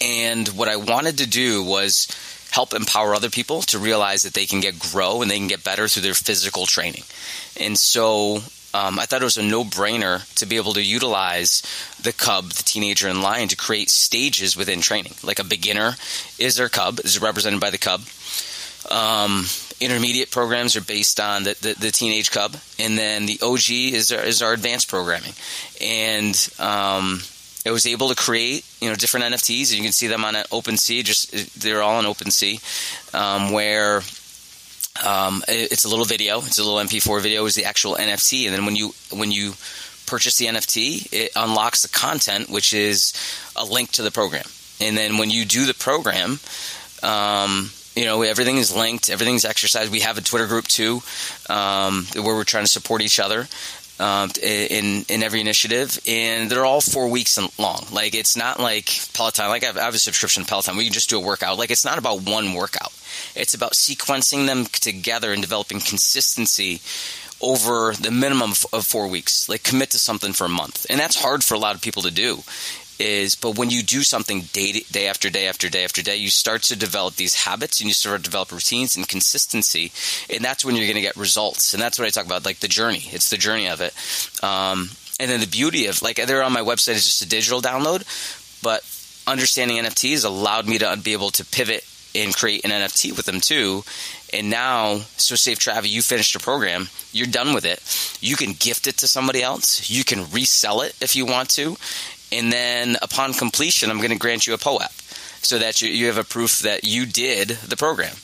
And what I wanted to do was help empower other people to realize that they can get grow and they can get better through their physical training. And so um, I thought it was a no brainer to be able to utilize the cub, the teenager, and lion to create stages within training. Like a beginner is their cub, is represented by the cub. Um, intermediate programs are based on the, the, the, teenage cub, and then the OG is our, is our advanced programming. And um, I was able to create you know different NFTs, and you can see them on OpenSea. Just they're all on OpenSea, um, where um, it's a little video. It's a little MP4 video. Is the actual NFT, and then when you when you purchase the NFT, it unlocks the content, which is a link to the program. And then when you do the program, um, you know everything is linked, everything's exercised. We have a Twitter group too, um, where we're trying to support each other. Um, in in every initiative, and they're all four weeks long. Like it's not like Peloton. Like I have, I have a subscription to Peloton. We can just do a workout. Like it's not about one workout. It's about sequencing them together and developing consistency over the minimum of four weeks. Like commit to something for a month, and that's hard for a lot of people to do. Is but when you do something day day after day after day after day, you start to develop these habits and you start to develop routines and consistency, and that's when you're going to get results. And that's what I talk about, like the journey. It's the journey of it. Um, and then the beauty of like they're on my website is just a digital download, but understanding NFTs allowed me to be able to pivot and create an NFT with them too. And now, so safe Travie, you finished your program, you're done with it. You can gift it to somebody else. You can resell it if you want to. And then upon completion, I'm going to grant you a POAP so that you, you have a proof that you did the program.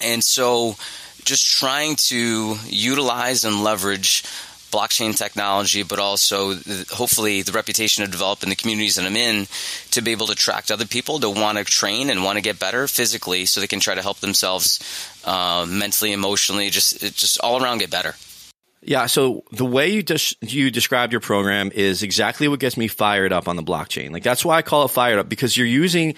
And so just trying to utilize and leverage blockchain technology, but also hopefully the reputation I've developed in the communities that I'm in to be able to attract other people to want to train and want to get better physically so they can try to help themselves uh, mentally, emotionally, just just all around get better. Yeah, so the way you des- you described your program is exactly what gets me fired up on the blockchain. Like that's why I call it fired up because you're using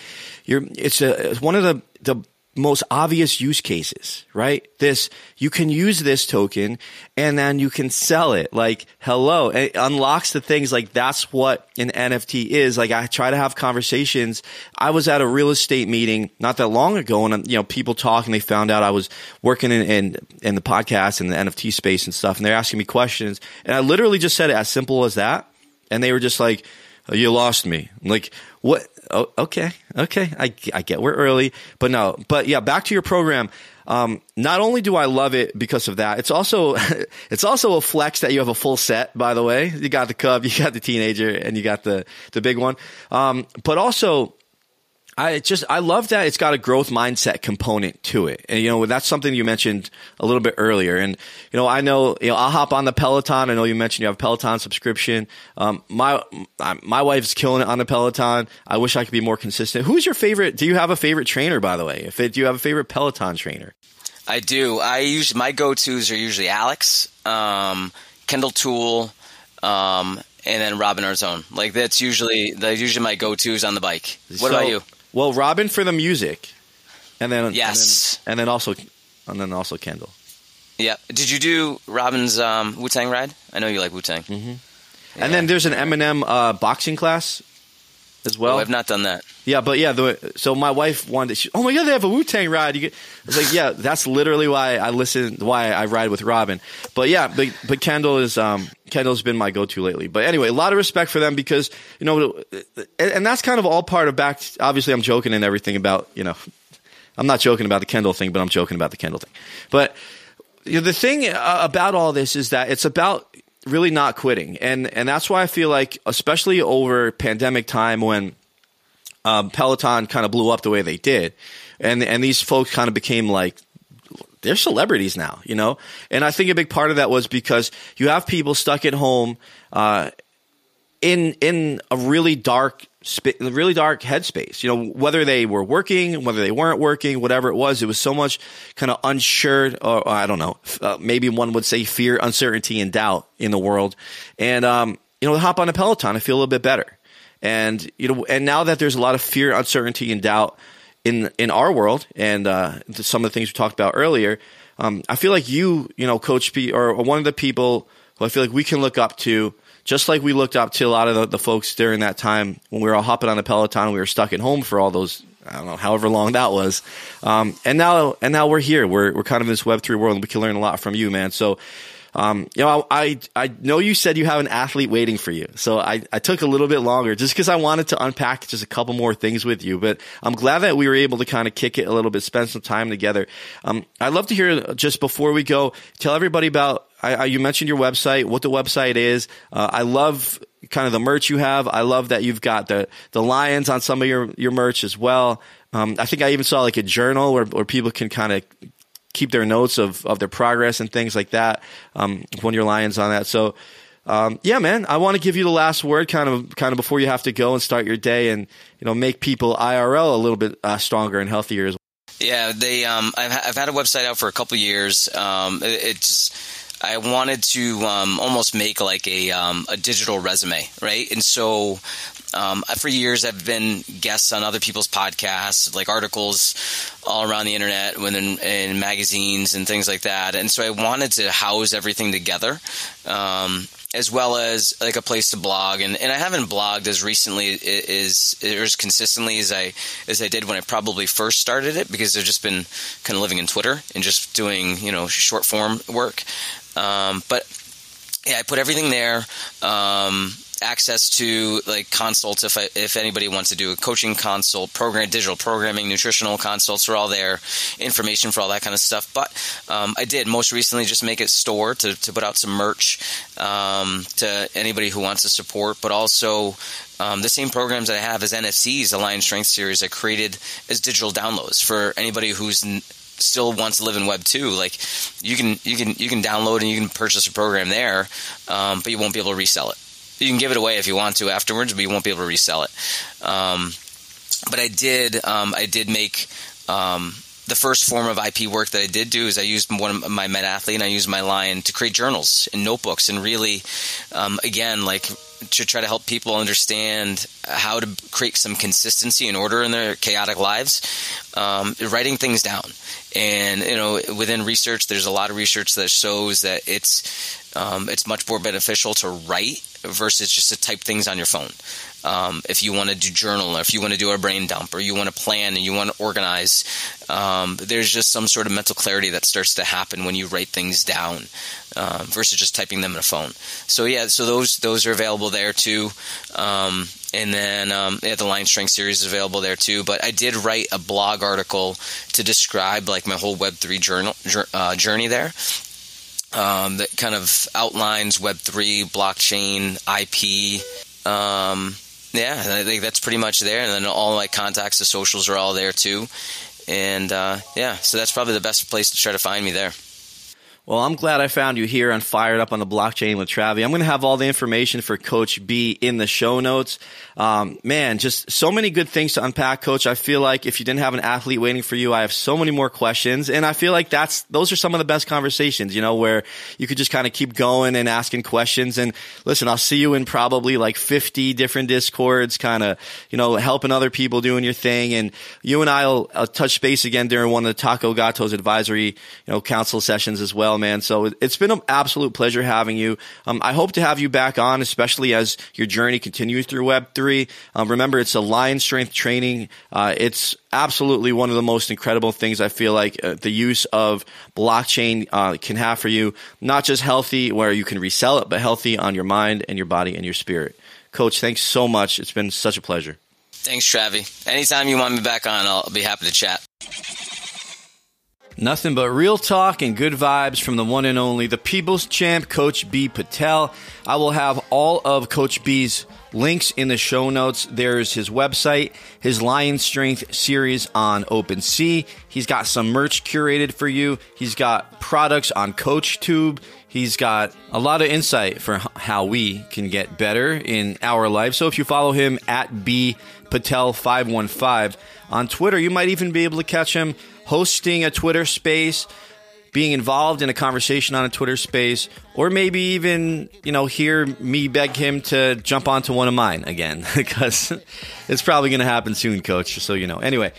you're it's a it's one of the the most obvious use cases, right? This, you can use this token and then you can sell it. Like, hello. It unlocks the things like that's what an NFT is. Like, I try to have conversations. I was at a real estate meeting not that long ago and, you know, people talking, they found out I was working in, in, in the podcast and the NFT space and stuff. And they're asking me questions. And I literally just said it as simple as that. And they were just like, oh, you lost me. like, what? Oh, okay, okay, I, I get we're early, but no, but yeah, back to your program. Um, not only do I love it because of that, it's also *laughs* it's also a flex that you have a full set. By the way, you got the cub, *laughs* you got the teenager, and you got the the big one. Um, but also I just I love that it's got a growth mindset component to it, and you know that's something you mentioned a little bit earlier. And you know I know you know I'll hop on the Peloton. I know you mentioned you have a Peloton subscription. Um, my my wife's killing it on the Peloton. I wish I could be more consistent. Who's your favorite? Do you have a favorite trainer, by the way? If it, do you have a favorite Peloton trainer? I do. I usually my go tos are usually Alex, um, Kendall Toole, um, and then Robin Arzon. Like that's usually that's usually my go tos on the bike. What So- about you? Well, Robin for the music, and then Yes. and then, and then also and then also Kendall. Yeah. Did you do Robin's um, Wu Tang ride? I know you like Wu Tang. Mm-hmm. And then there's an Eminem uh, boxing class as well. Oh, I've not done that. Yeah, but yeah, the, so my wife wanted. She, oh my god, they have a Wu Tang ride. You get, I was like, yeah, that's literally why I listen, why I ride with Robin. But yeah, but but Kendall is um Kendall's been my go to lately. But anyway, a lot of respect for them because you know, and, and that's kind of all part of back. Obviously, I'm joking and everything about you know, I'm not joking about the Kendall thing, but I'm joking about the Kendall thing. But you know, the thing uh, about all this is that it's about really not quitting, and and that's why I feel like, especially over pandemic time when um, Peloton kind of blew up the way they did, and and these folks kind of became like they're celebrities now, you know. And I think a big part of that was because you have people stuck at home uh, in in a really dark. Really dark headspace, you know, whether they were working, whether they weren't working, whatever it was, it was so much kind of unsure, or, or I don't know, uh, maybe one would say fear, uncertainty, and doubt in the world. And, um, you know, hop on a Peloton, I feel a little bit better. And you know, and now that there's a lot of fear, uncertainty, and doubt in in our world, and uh, some of the things we talked about earlier, um, I feel like you, you know, Coach B, or one of the people who I feel like we can look up to, just like we looked up to a lot of the, the folks during that time when we were all hopping on a Peloton, we were stuck at home for all those. I don't know, however long that was, um, and now and now we're here. We're we're kind of in this Web three world, and we can learn a lot from you, man. So, um, you know, I, I know you said you have an athlete waiting for you. So I, I took a little bit longer just because I wanted to unpack just a couple more things with you. But I'm glad that we were able to kind of kick it a little bit, spend some time together. Um, I'd love to hear just before we go, tell everybody about, I, I, you mentioned your website, what the website is. Uh, I love kind of the merch you have. I love that you've got the, the lions on some of your, your merch as well. Um, I think I even saw like a journal where, where people can kind of keep their notes of, of their progress and things like that um, when your lions on that. So, um, yeah, man, I want to give you the last word, kind of, kind of before you have to go and start your day, and you know, make people IRL a little bit uh, stronger and healthier as well. Yeah, they. Um, I've I've had a website out for a couple years. Um, it, it's I wanted to um, almost make like a um, a digital resume, right? And so um, for years I've been guests on other people's podcasts, like articles all around the internet, when in, in magazines and things like that. And so I wanted to house everything together. Um, as well as like a place to blog and, and I haven't blogged as recently as or as consistently as I as I did when I probably first started it because I've just been kind of living in Twitter and just doing you know short form work um, but yeah I put everything there um, access to like consults if if anybody wants to do a coaching consult, program, digital programming, nutritional consults are all there, information for all that kind of stuff. But um, I did most recently just make a store to, to put out some merch um, to anybody who wants to support, but also um, the same programs that I have as NFTs, Lion Strength Series, I created as digital downloads for anybody who's n- still wants to live in Web two. Like you can you can you can download and you can purchase a program there, um, but you won't be able to resell it you can give it away if you want to afterwards, but you won't be able to resell it. Um, but I did, um, I did make um, the first form of IP work that I did do is I used one of my MetaAthlete and I used my Lion to create journals and notebooks and really, um, again, like to try to help people understand how to create some consistency and order in their chaotic lives, um, writing things down. And you know, within research, there's a lot of research that shows that it's um, it's much more beneficial to write versus just to type things on your phone. Um, if you want to do journal or if you want to do a brain dump or you want to plan and you want to organize, um, there's just some sort of mental clarity that starts to happen when you write things down um, versus just typing them in a phone. So yeah, so those those are available there too. Um, and then um, yeah, the Lion Strength series is available there too. But I did write a blog article to describe like my whole Web three journal uh, journey there. Um, that kind of outlines Web three, blockchain, IP. Um, yeah, I think that's pretty much there. And then all my contacts, the socials are all there too. And uh, yeah, so that's probably the best place to try to find me there. Well, I'm glad I found you here on Fired Up on the Blockchain with Travie. I'm going to have all the information for Coach B in the show notes. Um, man, just so many good things to unpack, Coach. I feel like if you didn't have an athlete waiting for you, I have so many more questions, and I feel like that's those are some of the best conversations. You know, where you could just kind of keep going and asking questions. And listen, I'll see you in probably like 50 different discords, kind of you know helping other people doing your thing. And you and I'll, I'll touch base again during one of the Taco Gatos advisory you know council sessions as well well, man. So it's been an absolute pleasure having you. Um, I hope to have you back on, especially as your journey continues through Web3. Um, remember, it's a lion strength training. Uh, it's absolutely one of the most incredible things I feel like uh, the use of blockchain uh, can have for you. Not just healthy where you can resell it, but healthy on your mind and your body and your spirit. Coach, thanks so much. It's been such a pleasure. Thanks, Travie. Anytime you want me back on, I'll be happy to chat. Nothing but real talk and good vibes from the one and only, the People's Champ, Coach B. Patel. I will have all of Coach B's links in the show notes. There's his website, his Lion Strength series on OpenSea. He's got some merch curated for you. He's got products on CoachTube. He's got a lot of insight for how we can get better in our life. So if you follow him at B Patel 515 on Twitter, you might even be able to catch him hosting a Twitter space, being involved in a conversation on a Twitter space, or maybe even, you know, hear me beg him to jump onto one of mine again, *laughs* because it's probably going to happen soon, coach, so you know. Anyway,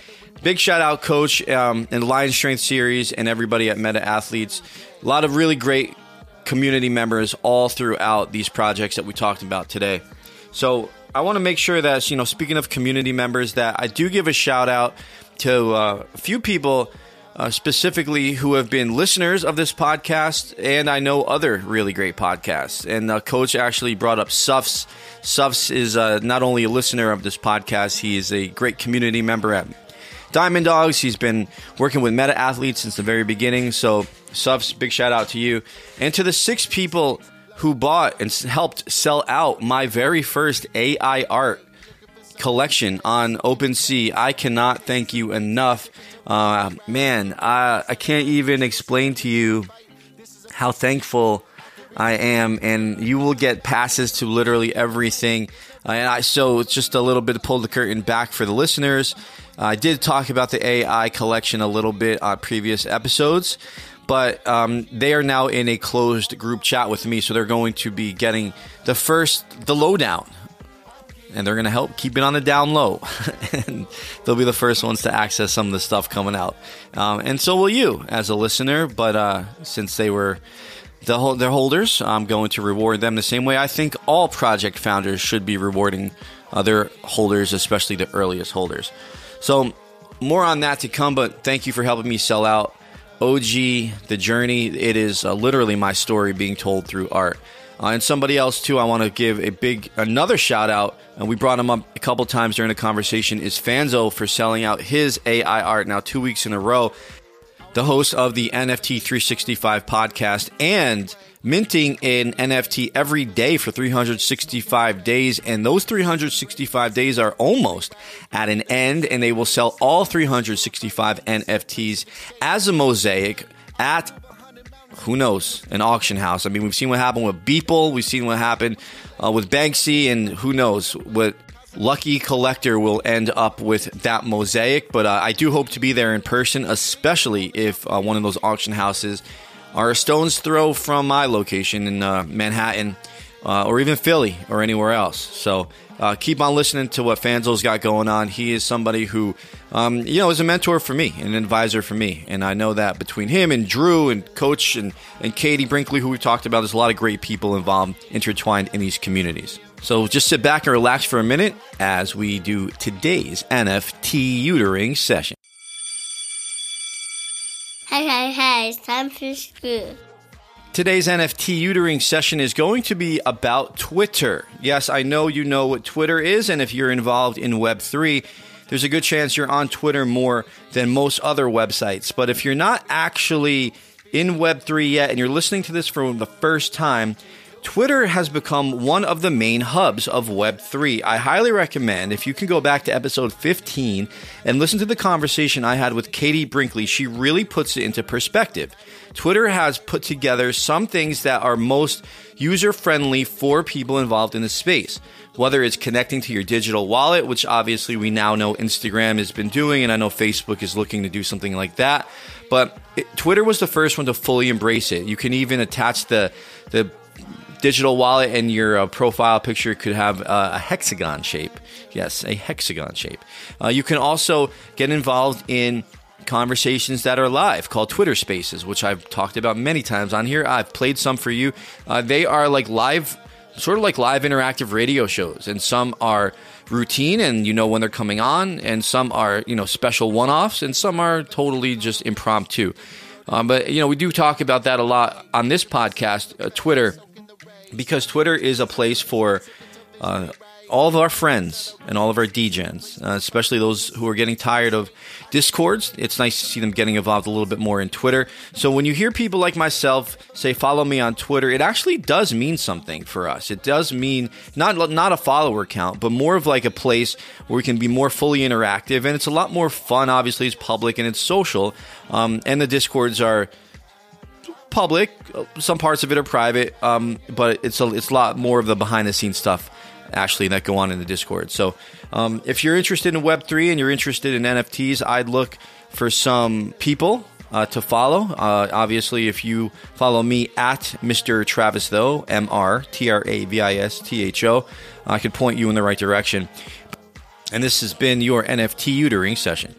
big shout out, coach, um, and Lion Strength Series and everybody at Meta Athletes. A lot of really great community members all throughout these projects that we talked about today. So I want to make sure that, you know, speaking of community members, that I do give a shout out to uh, a few people uh, specifically who have been listeners of this podcast, and I know other really great podcasts. And uh, Coach actually brought up Suffs. Suffs is uh, not only a listener of this podcast, he is a great community member at Diamond Dawgs. He's been working with Meta Athletes since the very beginning. So, Suffs, big shout out to you. And to the six people who bought and helped sell out my very first AI art collection on OpenSea. I cannot thank you enough. Uh, man, I, I can't even explain to you how thankful I am, and you will get passes to literally everything. Uh, and I, so it's just a little bit to pull the curtain back for the listeners. I did talk about the AI collection a little bit on previous episodes, but um, they are now in a closed group chat with me, so they're going to be getting the first, the lowdown and they're going to help keep it on the down low. *laughs* and they'll be the first ones to access some of the stuff coming out. Um, and so will you as a listener. But uh, since they were the, their holders, I'm going to reward them the same way I think all project founders should be rewarding other holders, especially the earliest holders. So, more on that to come, but thank you for helping me sell out. OG, the journey, it is uh, literally my story being told through art. Uh, and somebody else too, I want to give a big another shout out, and we brought him up a couple times during the conversation. Is Fanzo for selling out his AI art now two weeks in a row? The host of the NFT 365 podcast and minting an NFT every day for 365 days. And those 365 days are almost at an end, and they will sell all 365 NFTs as a mosaic at who knows, an auction house. I mean, we've seen what happened with Beeple, we've seen what happened uh, with Banksy, and who knows what lucky collector will end up with that mosaic. But uh, I do hope to be there in person, especially if uh, one of those auction houses are a stone's throw from my location in uh, Manhattan uh, or even Philly or anywhere else. So uh, keep on listening to what Fanzo's got going on. He is somebody who, um, you know, is a mentor for me, and an advisor for me. And I know that between him and Drew and Coach and, and Katie Brinkley, who we talked about, there's a lot of great people involved, intertwined in these communities. So just sit back and relax for a minute as we do today's NFTutoring session. Hey, hey, hey, it's time for school. Today's NFTutoring session is going to be about Twitter. Yes, I know you know what Twitter is, and if you're involved in Web3, there's a good chance you're on Twitter more than most other websites. But if you're not actually in Web3 yet and you're listening to this for the first time, Twitter has become one of the main hubs of Web3. I highly recommend if you can go back to episode 15 and listen to the conversation I had with Katie Brinkley. She really puts it into perspective. Twitter has put together some things that are most user friendly for people involved in the space. Whether it's connecting to your digital wallet, which obviously we now know Instagram has been doing, and I know Facebook is looking to do something like that. But it, Twitter was the first one to fully embrace it. You can even attach the the digital wallet and your uh, profile picture could have uh, a hexagon shape. Yes, a hexagon shape. Uh, you can also get involved in conversations that are live called Twitter Spaces, which I've talked about many times on here. I've played some for you. Uh, they are like live, sort of like live interactive radio shows, and some are routine and you know when they're coming on, and some are you know special one offs, and some are totally just impromptu. Um, but you know we do talk about that a lot on this podcast. Uh, Twitter because Twitter is a place for uh, all of our friends and all of our degens, uh, especially those who are getting tired of discords. It's nice to see them getting involved a little bit more in Twitter. So when you hear people like myself say follow me on Twitter, it actually does mean something for us. It does mean not not a follower count, but more of like a place where we can be more fully interactive, and it's a lot more fun. Obviously, it's public and it's social, um, and the discords are public. Some parts of it are private, um, but it's a, it's a lot more of the behind the scenes stuff actually that go on in the Discord. So um, if you're interested in Web three and you're interested in NFTs, I'd look for some people. Uh, to follow, uh, obviously, if you follow me at Mr. Travis Tho, M R T R A V I S T H O, I could point you in the right direction. And this has been your NFTutoring session.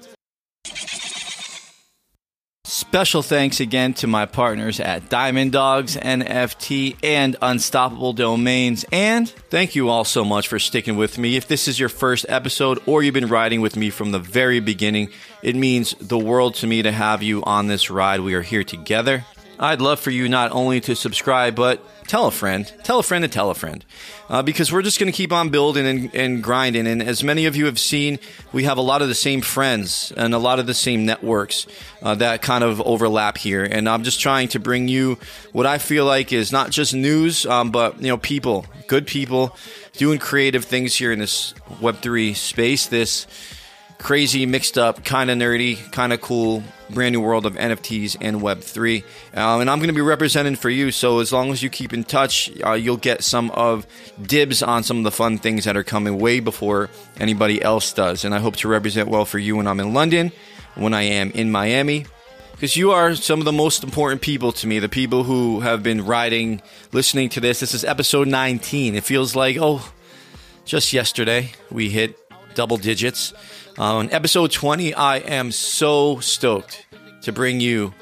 Special thanks again to my partners at Diamond Dawgs, NFT, and Unstoppable Domains. And thank you all so much for sticking with me. If this is your first episode or you've been riding with me from the very beginning, it means the world to me to have you on this ride. We are here together. I'd love for you not only to subscribe, but tell a friend, tell a friend to tell a friend, uh, because we're just going to keep on building and, and, grinding. And as many of you have seen, we have a lot of the same friends and a lot of the same networks uh, that kind of overlap here. And I'm just trying to bring you what I feel like is not just news, um, but you know, people, good people doing creative things here in this Web3 space. This crazy, mixed up, kind of nerdy, kind of cool, brand new world of NFTs and Web3. Um, and I'm going to be representing for you. So as long as you keep in touch, uh, you'll get some of dibs on some of the fun things that are coming way before anybody else does. And I hope to represent well for you when I'm in London, when I am in Miami. Because you are some of the most important people to me, the people who have been riding, listening to this. This is episode 19. It feels like, oh, just yesterday we hit double digits. Uh, on episode 20, I am so stoked to bring you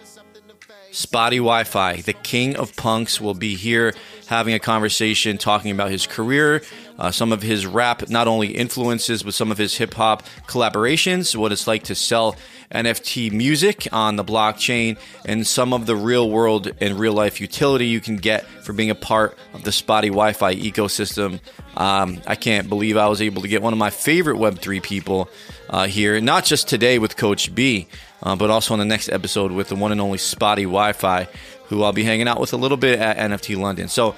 Spottie Wi Fi. The king of punks will be here having a conversation, talking about his career, uh, some of his rap, not only influences, but some of his hip hop collaborations, what it's like to sell NFT music on the blockchain, and some of the real world and real life utility you can get for being a part of the Spottie Wi Fi ecosystem. Um, I can't believe I was able to get one of my favorite Web3 people uh, here, not just today with Coach B, uh, but also on the next episode with the one and only Spottie Wi Fi, who I'll be hanging out with a little bit at NFT London. So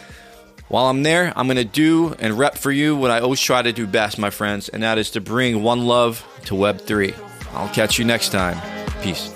while I'm there, I'm going to do and rep for you what I always try to do best, my friends, and that is to bring one love to Web3. I'll catch you next time. Peace.